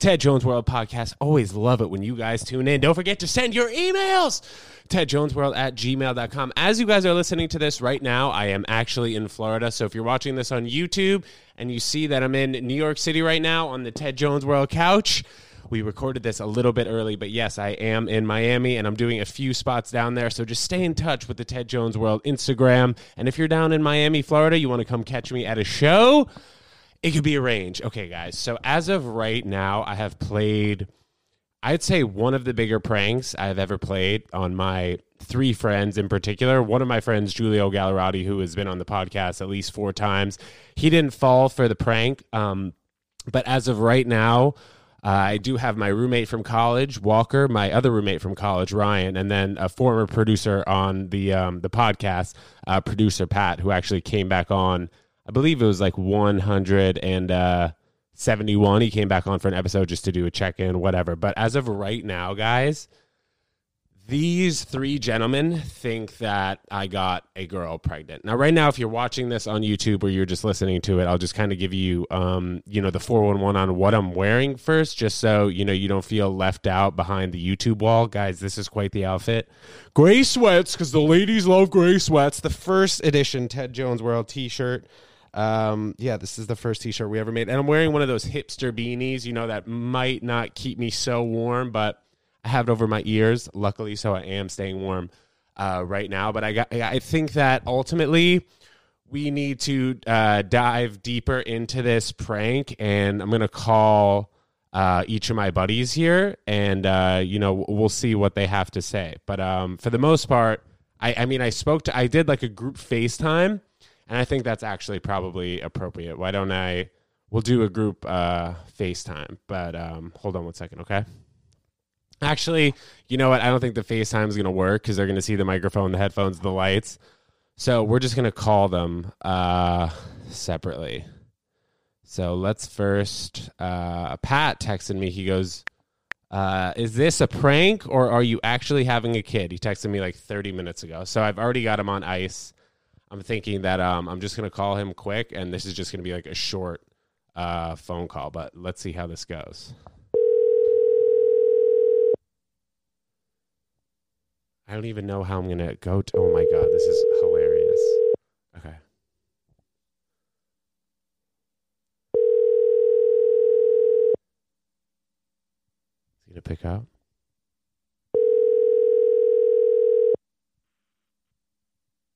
Ted Jones World Podcast. Always love it when you guys tune in. Don't forget to send your emails. TedJonesWorld at gmail.com. As you guys are listening to this right now, I am actually in Florida. So if you're watching this on YouTube and you see that I'm in New York City right now on the Ted Jones World couch, we recorded this a little bit early, but yes, I am in Miami and I'm doing a few spots down there. So just stay in touch with the Ted Jones World Instagram. And if you're down in Miami, Florida, you want to come catch me at a show, it could be a range. Okay, guys. So as of right now, I have played, I'd say one of the bigger pranks I've ever played on my three friends in particular. One of my friends, Giulio Gallerati, who has been on the podcast at least four times, he didn't fall for the prank. Um, but as of right now, uh, I do have my roommate from college, Walker, my other roommate from college, Ryan, and then a former producer on the um, the podcast, uh, producer Pat, who actually came back on. I believe it was like 171. He came back on for an episode just to do a check in, whatever. But as of right now, guys, these three gentlemen think that I got a girl pregnant. Now, right now, if you're watching this on YouTube or you're just listening to it, I'll just kind of give you, um, you know, the 411 on what I'm wearing first, just so, you know, you don't feel left out behind the YouTube wall. Guys, this is quite the outfit. Gray sweats, because the ladies love gray sweats. The first edition Ted Jones World t shirt. Um, yeah, this is the first t shirt we ever made. And I'm wearing one of those hipster beanies, you know, that might not keep me so warm, but I have it over my ears, luckily, so I am staying warm uh, right now. But I got, I think that ultimately we need to uh, dive deeper into this prank, and I'm gonna call uh, each of my buddies here, and uh, you know we'll see what they have to say. But um, for the most part, I, I mean, I spoke to, I did like a group FaceTime, and I think that's actually probably appropriate. Why don't I? We'll do a group uh, FaceTime, but um, hold on one second, okay? Actually, you know what? I don't think the FaceTime is going to work because they're going to see the microphone, the headphones, the lights. So we're just going to call them uh, separately. So let's first. Uh, Pat texted me. He goes, uh, "Is this a prank or are you actually having a kid?" He texted me like 30 minutes ago. So I've already got him on ice. I'm thinking that um, I'm just going to call him quick, and this is just going to be like a short uh, phone call. But let's see how this goes. I don't even know how I'm gonna go. To, oh my god, this is hilarious. Okay. Is he gonna pick up?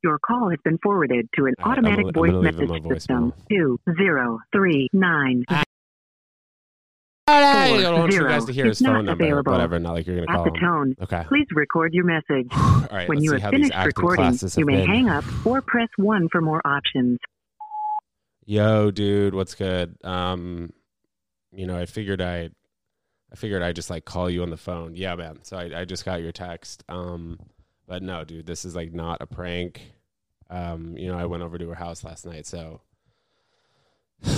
Your call has been forwarded to an All right, I'm automatic I'm voice gonna leave him message a system. voicemail. Two zero three nine. I Four, don't want you guys to hear is his phone not number. available. Whatever. Not like you're gonna At call the him. tone, Okay. please record your message. All right. when let's you see have how finished recording, classes you may been. hang up or press one for more options. Yo, dude, what's good? Um, you know, I figured I, I figured I just like call you on the phone. Yeah, man. So I, I just got your text. Um, but no, dude, this is like not a prank. Um, you know, I went over to her house last night, so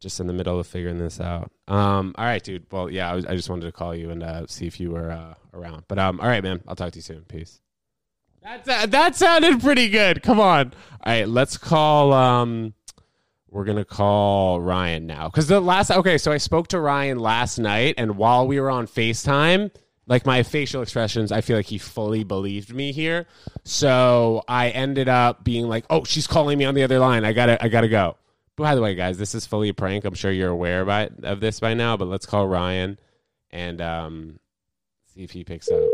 just in the middle of figuring this out. Um, all right, dude. Well, yeah, I, was, I just wanted to call you and uh, see if you were uh, around. But um, all right, man. I'll talk to you soon. Peace. That uh, that sounded pretty good. Come on. All right, let's call. Um, we're gonna call Ryan now because the last. Okay, so I spoke to Ryan last night, and while we were on Facetime, like my facial expressions, I feel like he fully believed me here. So I ended up being like, "Oh, she's calling me on the other line. I gotta, I gotta go." By the way, guys, this is fully a prank. I'm sure you're aware by, of this by now, but let's call Ryan and um, see if he picks up.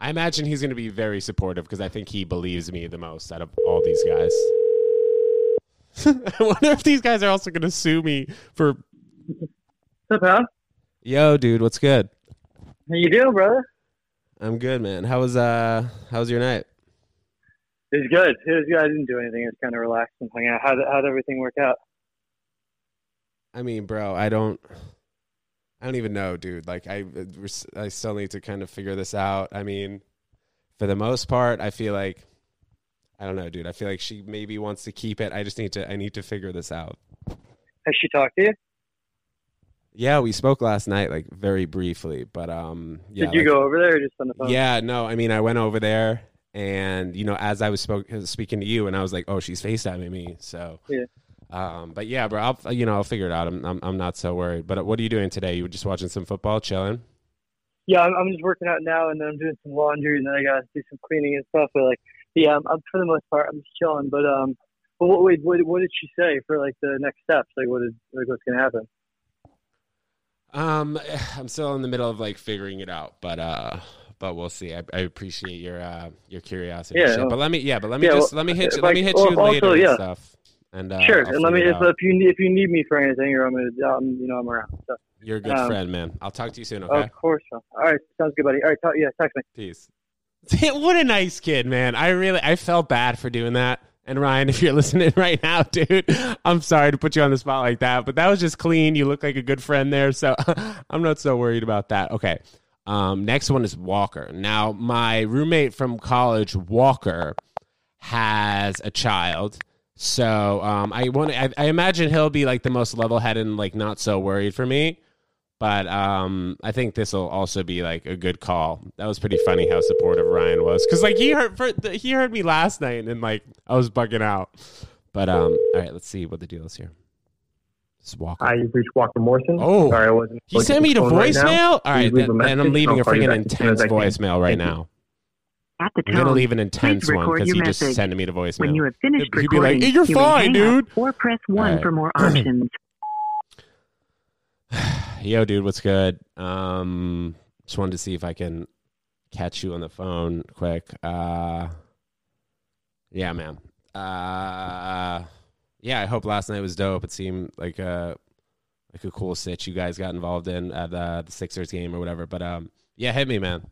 I imagine he's going to be very supportive because I think he believes me the most out of all these guys. I wonder if these guys are also going to sue me for. What's up. Yo, dude, what's good? How you doing, brother? I'm good, man. How was uh, how was your night? It was good. It was good. I didn't do anything. I was kind of relaxed and hung out. How'd, how'd everything work out? I mean, bro, I don't, I don't even know, dude. Like, I, I still need to kind of figure this out. I mean, for the most part, I feel like, I don't know, dude. I feel like she maybe wants to keep it. I just need to, I need to figure this out. Has she talked to you? Yeah, we spoke last night, like very briefly, but um, yeah. Did you like- go over there or just on the phone? Yeah, no, I mean, I went over there, and you know, as I was spoke, speaking to you, and I was like, oh, she's Facetiming me, so Yeah. Um, but yeah, bro, I'll you know I'll figure it out. I'm, I'm I'm not so worried. But what are you doing today? You were just watching some football, chilling. Yeah, I'm, I'm just working out now, and then I'm doing some laundry, and then I gotta do some cleaning and stuff. But like, yeah, I'm, I'm for the most part, I'm just chilling. But um, but what, wait, what, what did she say for like the next steps? Like, what is like what's gonna happen? Um, I'm still in the middle of like figuring it out, but uh, but we'll see. I, I appreciate your uh your curiosity. Yeah, well- but let me yeah, but let me yeah, just well, let me hit you, let I- me hit well, you also, later yeah. and stuff. And uh, sure, I'll and let me figure it if, you if you need me for anything, or I'm gonna um, you know I'm around. So, You're a good um, friend, man. I'll talk to you soon. Okay. Of course. so. All right, sounds good, buddy. All right, talk, yeah, text me. Peace. what a nice kid, man. I really I felt bad for doing that. And Ryan, if you're listening right now, dude, I'm sorry to put you on the spot like that, but that was just clean. You look like a good friend there, so I'm not so worried about that. Okay. Um, next one is Walker. Now, my roommate from college, Walker, has a child. So um, I want I, I imagine he'll be like the most level headed and like not so worried for me. But um, I think this will also be like a good call. That was pretty funny how supportive Ryan was because like he heard for, he heard me last night and like I was bugging out. But um, all right, let's see what the deal is here. This is Walker. Hi, you've reached Walker Morrison. Oh. sorry, I wasn't. he looking sent me the to phone right voicemail. All right, Please leave then, then I'm leaving a I'll call freaking back as soon intense as I can. voicemail right Thank now. At the I'm gonna leave an intense please one record because your he just sent me to voicemail. when you have finished He'd be like, recording, "Hey, you're you may fine, hang up dude." Or press one Alright. for more options. Yo, dude, what's good? Um, just wanted to see if I can catch you on the phone quick. Uh, yeah, man. Uh, yeah, I hope last night was dope. It seemed like a like a cool sitch you guys got involved in at uh, the Sixers game or whatever. But um, yeah, hit me, man.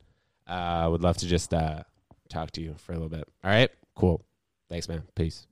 Uh, would love to just uh talk to you for a little bit. All right, cool. Thanks, man. Peace.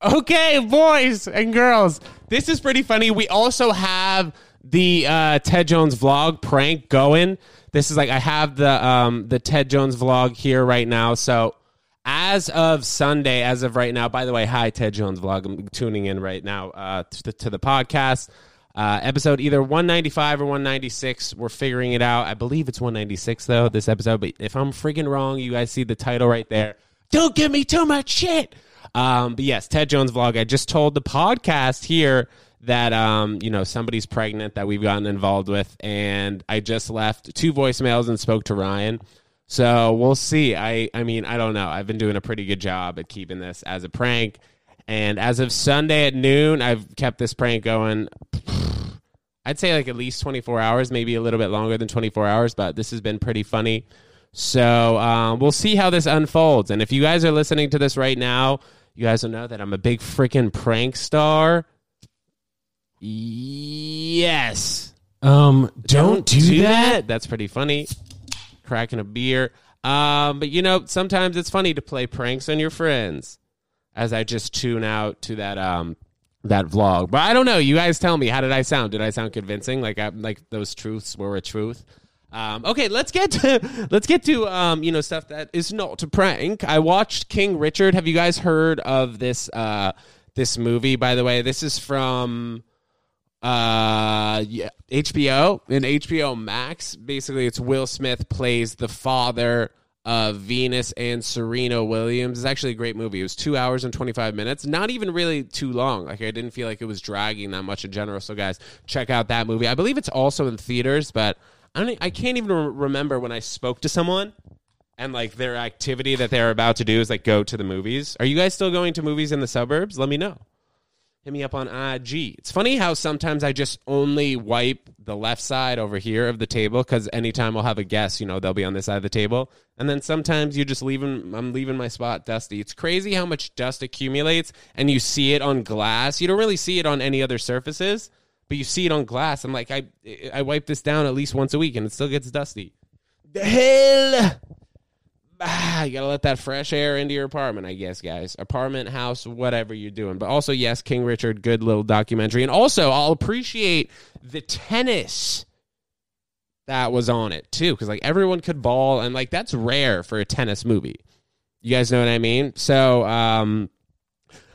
Okay, boys and girls, this is pretty funny. We also have the uh, Ted Jones vlog prank going. This is like I have the um, the Ted Jones vlog here right now. So as of Sunday, as of right now, by the way, hi Ted Jones vlog. I'm tuning in right now uh, to, the, to the podcast. Uh, episode either 195 or 196. We're figuring it out. I believe it's 196 though. This episode, but if I'm freaking wrong, you guys see the title right there. Don't give me too much shit. Um, but yes, Ted Jones vlog. I just told the podcast here that um, you know somebody's pregnant that we've gotten involved with, and I just left two voicemails and spoke to Ryan. So we'll see. I I mean I don't know. I've been doing a pretty good job at keeping this as a prank, and as of Sunday at noon, I've kept this prank going. I'd say like at least 24 hours, maybe a little bit longer than 24 hours, but this has been pretty funny. So um, we'll see how this unfolds. And if you guys are listening to this right now, you guys will know that I'm a big freaking prank star. Yes. Um, don't, do, that. That's pretty funny. Cracking a beer. Um, but you know, sometimes it's funny to play pranks on your friends. As I just tune out to that um that vlog. But I don't know. You guys tell me. How did I sound? Did I sound convincing? Like I like those truths were a truth. Um, okay, let's get to let's get to um, you know stuff that is not a prank. I watched King Richard. Have you guys heard of this uh, this movie? By the way, this is from uh yeah, HBO and HBO Max. Basically, it's Will Smith plays the father of Venus and Serena Williams. It's actually a great movie. It was two hours and twenty five minutes. Not even really too long. Like I didn't feel like it was dragging that much in general. So guys, check out that movie. I believe it's also in theaters, but I don't. I can't even remember when I spoke to someone and like their activity that they're about to do is like go to the movies. Are you guys still going to movies in the suburbs? Let me know. Hit me up on IG. It's funny how sometimes I just only wipe the left side over here of the table because anytime I'll have a guest, you know, they'll be on this side of the table. And then sometimes you just leaving, I'm leaving my spot dusty. It's crazy how much dust accumulates and you see it on glass. You don't really see it on any other surfaces, but you see it on glass. I'm like, I, I wipe this down at least once a week and it still gets dusty. The hell? ah, you gotta let that fresh air into your apartment, I guess, guys. Apartment, house, whatever you're doing. But also, yes, King Richard, good little documentary. And also, I'll appreciate the tennis that was on it too, because like everyone could ball, and like that's rare for a tennis movie. You guys know what I mean? So, um,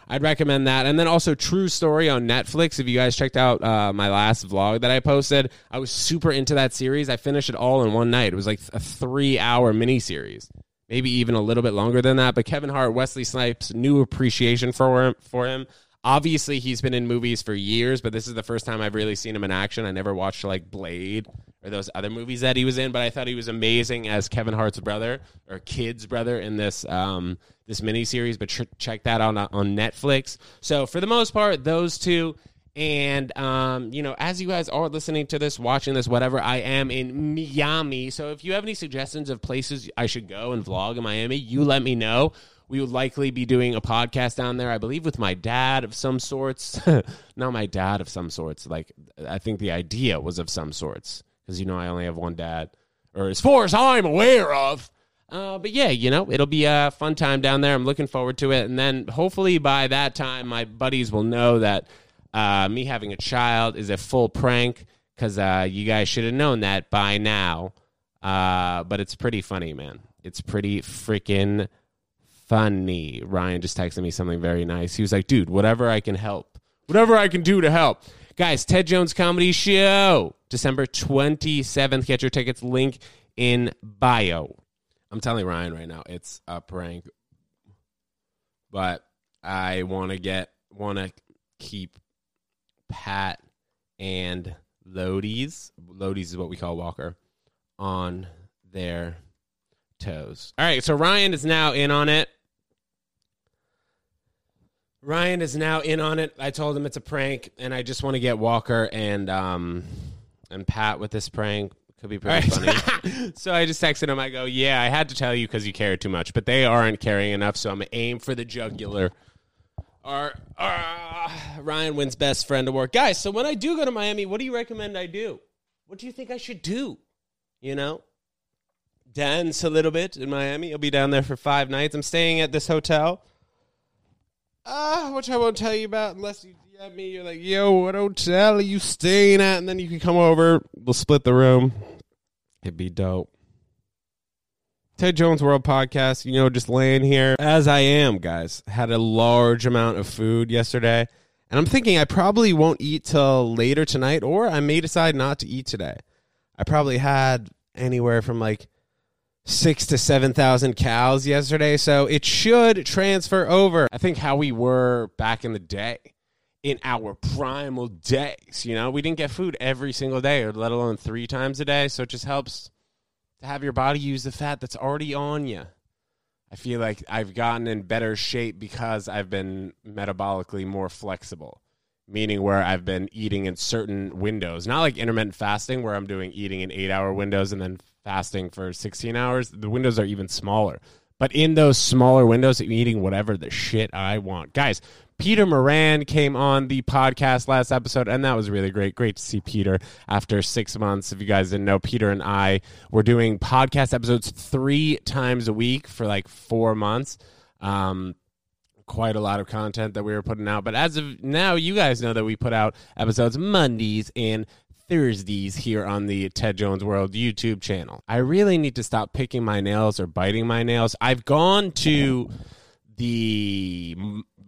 I'd recommend that. And then also True Story on Netflix. If you guys checked out uh, my last vlog that I posted, I was super into that series. I finished it all in one night. It was like a three hour miniseries, maybe even a little bit longer than that. But Kevin Hart, Wesley Snipes, new appreciation for him. For him. Obviously, he's been in movies for years, but this is the first time I've really seen him in action. I never watched like Blade or those other movies that he was in, but I thought he was amazing as Kevin Hart's brother or kid's brother in this um, this miniseries. But tr- check that out on, on Netflix. So for the most part, those two. And um, you know, as you guys are listening to this, watching this, whatever, I am in Miami. So if you have any suggestions of places I should go and vlog in Miami, you let me know. We would likely be doing a podcast down there, I believe, with my dad of some sorts. Not my dad of some sorts. Like I think the idea was of some sorts because you know I only have one dad, or as far as I'm aware of. Uh, but yeah, you know, it'll be a fun time down there. I'm looking forward to it. And then hopefully by that time, my buddies will know that uh, me having a child is a full prank because uh, you guys should have known that by now. Uh, but it's pretty funny, man. It's pretty freaking funny. Ryan just texted me something very nice. He was like, dude, whatever I can help, whatever I can do to help. Guys, Ted Jones Comedy Show, December 27th. Get your tickets, link in bio. I'm telling Ryan right now, it's a prank. But I want to get, want to keep Pat and Lodies, Lodies is what we call Walker, on their toes. All right, so Ryan is now in on it. Ryan is now in on it. I told him it's a prank, and I just want to get Walker and um and Pat with this prank. Could be pretty funny. so I just texted him. I go, "Yeah, I had to tell you because you care too much, but they aren't caring enough. So I'm gonna aim for the jugular." Our, our Ryan wins best friend award, guys. So when I do go to Miami, what do you recommend I do? What do you think I should do? You know, dance a little bit in Miami. I'll be down there for five nights. I'm staying at this hotel, uh, which I won't tell you about unless you DM me. You're like, yo, what hotel are you staying at? And then you can come over. We'll split the room. It'd be dope. Ted Jones World Podcast, you know, just laying here as I am, guys. Had a large amount of food yesterday. And I'm thinking I probably won't eat till later tonight, or I may decide not to eat today. I probably had anywhere from like six to seven thousand cows yesterday, so it should transfer over. I think how we were back in the day, in our primal days. You know, we didn't get food every single day, or let alone three times a day. So it just helps to have your body use the fat that's already on you. I feel like I've gotten in better shape because I've been metabolically more flexible meaning where I've been eating in certain windows, not like intermittent fasting where I'm doing eating in eight hour windows and then fasting for 16 hours. The windows are even smaller. But in those smaller windows, I'm eating whatever the shit I want. Guys, Peter Moran came on the podcast last episode, and that was really great. Great to see Peter after six months. If you guys didn't know, Peter and I were doing podcast episodes three times a week for like four months. Um, quite a lot of content that we were putting out. But as of now, you guys know that we put out episodes Mondays and Thursdays here on the Ted Jones World YouTube channel. I really need to stop picking my nails or biting my nails. I've gone to the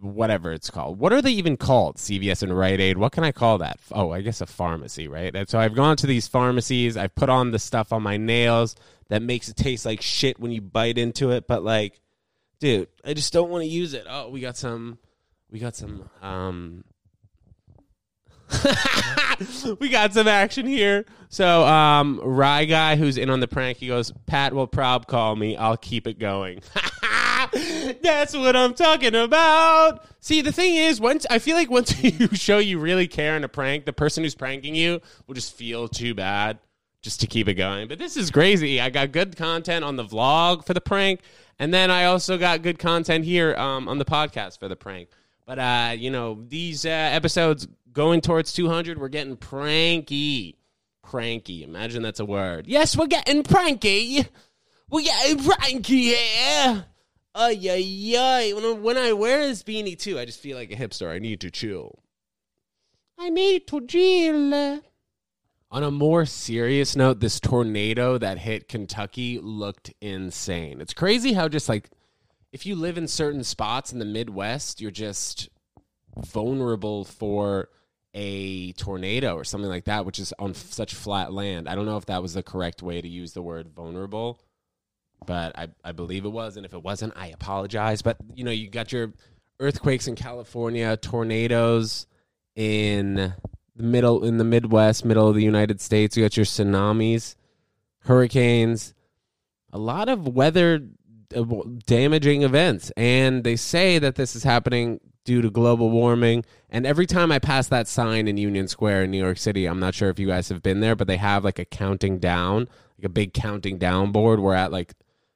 whatever it's called. What are they even called? CVS and Rite Aid. What can I call that? Oh, I guess a pharmacy, right? And so I've gone to these pharmacies. I've put on the stuff on my nails that makes it taste like shit when you bite into it, but like dude, I just don't want to use it. Oh, we got some, we got some, um, we got some action here. So, um, Rye guy who's in on the prank, he goes, Pat will prob call me. I'll keep it going. That's what I'm talking about. See, the thing is, once I feel like once you show you really care in a prank, the person who's pranking you will just feel too bad just to keep it going. But this is crazy. I got good content on the vlog for the prank, and then I also got good content here um, on the podcast for the prank. But uh, you know, these uh, episodes going towards 200, we're getting pranky, pranky. Imagine that's a word. Yes, we're getting pranky. We're getting pranky here. Ay, yeah, yeah. When, I- when I wear this beanie too, I just feel like a hipster. I need to chill. I need to chill. On a more serious note, this tornado that hit Kentucky looked insane. It's crazy how just like if you live in certain spots in the Midwest, you're just vulnerable for a tornado or something like that, which is on f- such flat land. I don't know if that was the correct way to use the word vulnerable, but I, I believe it was. And if it wasn't, I apologize. But you know, you got your earthquakes in California, tornadoes in the middle in the Midwest, middle of the United States. You got your tsunamis, hurricanes, a lot of weather uh, damaging events, and they say that this is happening due to global warming. And every time I pass that sign in Union Square in New York City, I'm not sure if you guys have been there, but they have like a counting down, like a big counting down board. We're at like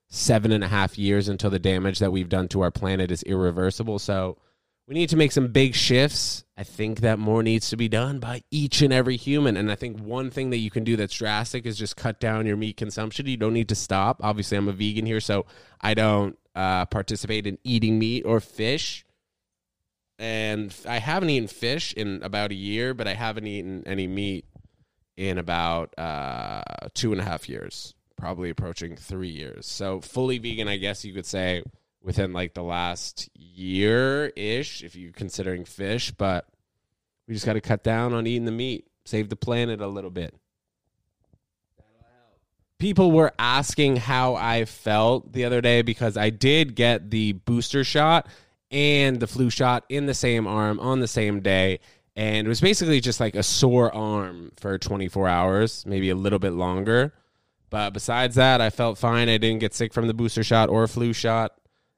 seven and a half years until the damage that we've done to our planet is irreversible. So we need to make some big shifts. I think that more needs to be done by each and every human. And I think one thing that you can do that's drastic is just cut down your meat consumption. You don't need to stop. Obviously, I'm a vegan here, so I don't uh, participate in eating meat or fish. And I haven't eaten fish in about a year, but I haven't eaten any meat in about uh, two and a half years, probably approaching three years. So fully vegan, I guess you could say within like the last year ish, if you're considering fish. But we just got to cut down on eating the meat, save the planet a little bit. People were asking how I felt the other day because I did get the booster shot and the flu shot in the same arm on the same day. And it was basically just like a sore arm for 24 hours, maybe a little bit longer. But besides that, I felt fine. I didn't get sick from the booster shot or flu shot.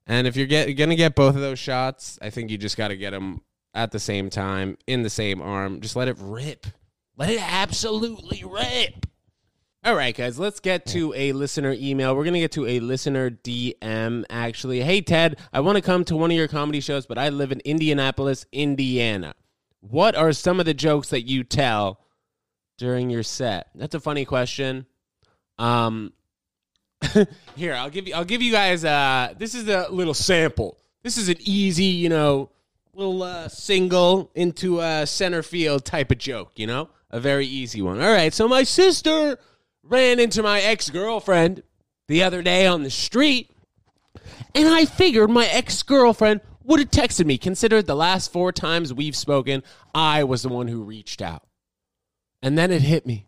And if you're, get, to get both of those shots, I think you just got to get them at the same time in the same arm. Just let it rip. Let it absolutely rip. All right, guys, let's get to a listener email. We're going to get to a listener DM, actually. Hey, Ted, I want to come to one of your comedy shows, but I live in Indianapolis, Indiana. What are some of the jokes that you tell during your set? That's a funny question. Um, here, I'll give you, I'll give you guys, uh, this is a little sample. This is an easy, you know, little uh, single into a center field type of joke, you know? A very easy one. All right, so my sister ran into my ex girlfriend the other day on the street, and I figured my ex girlfriend would have texted me. Consider the last four times we've spoken, I was the one who reached out. And then it hit me.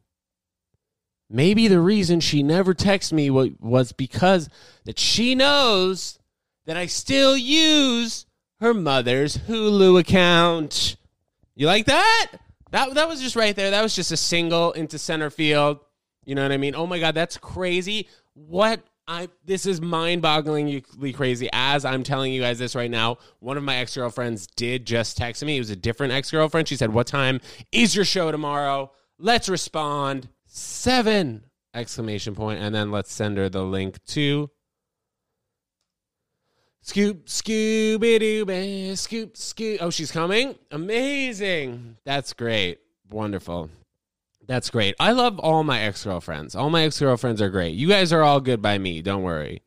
Maybe the reason she never texted me was because that she knows that I still use her mother's Hulu account. You like that? That that was just right there. That was just a single into center field. You know what I mean? Oh my god, that's crazy. What I this is mind-bogglingly crazy. As I'm telling you guys this right now, one of my ex-girlfriends did just text me. It was a different ex-girlfriend. She said, "What time is your show tomorrow?" Let's respond. 7 exclamation point and then let's send her the link to Scoop, Scooby Doo, Scoop, Scoop. Oh, she's coming? Amazing. That's great. Wonderful. That's great. I love all my ex girlfriends. All my ex girlfriends are great. You guys are all good by me. Don't worry.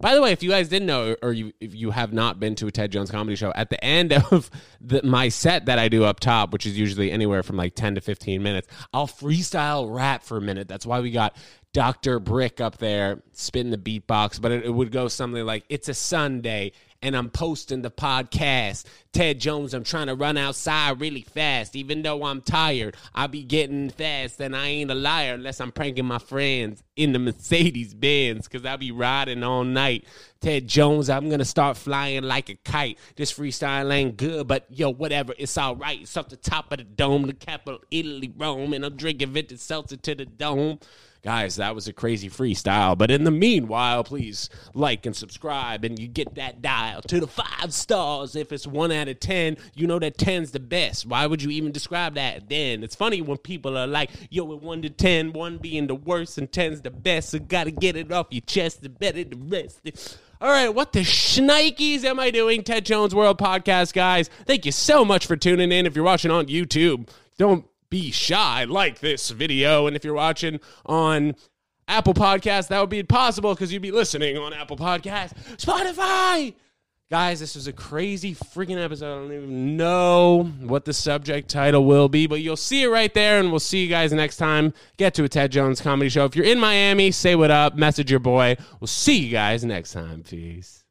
By the way, if you guys didn't know, or you if you have not been to a Ted Jones comedy show, at the end of the, my set that I do up top, which is usually anywhere from like ten to fifteen minutes, I'll freestyle rap for a minute. That's why we got Dr. Brick up there spitting the beatbox, but it, it would go something like, It's a Sunday and I'm posting the podcast. Ted Jones, I'm trying to run outside really fast. Even though I'm tired, I be getting fast and I ain't a liar unless I'm pranking my friends in the Mercedes Benz because I be riding all night. Ted Jones, I'm gonna start flying like a kite. This freestyle ain't good, but yo, whatever, it's all right. It's up the top of the dome, the capital, Italy, Rome, and I'm drinking vintage seltzer to the dome. Guys, that was a crazy freestyle. But in the meanwhile, please like and subscribe, and you get that dial to the five stars. If it's one out of 10, you know that 10's the best. Why would you even describe that then? It's funny when people are like, yo, at 1 to 10, 1 being the worst and 10's the best. So gotta get it off your chest to better the rest. All right, what the shnikes am I doing? Ted Jones World Podcast, guys. Thank you so much for tuning in. If you're watching on YouTube, don't be shy, like this video. And if you're watching on Apple Podcast, that would be possible because you'd be listening on Apple Podcast, Spotify. Guys, this was a crazy freaking episode. I don't even know what the subject title will be, but you'll see it right there, and we'll see you guys next time. Get to a Ted Jones comedy show. If you're in Miami, say what up, message your boy. We'll see you guys next time. Peace.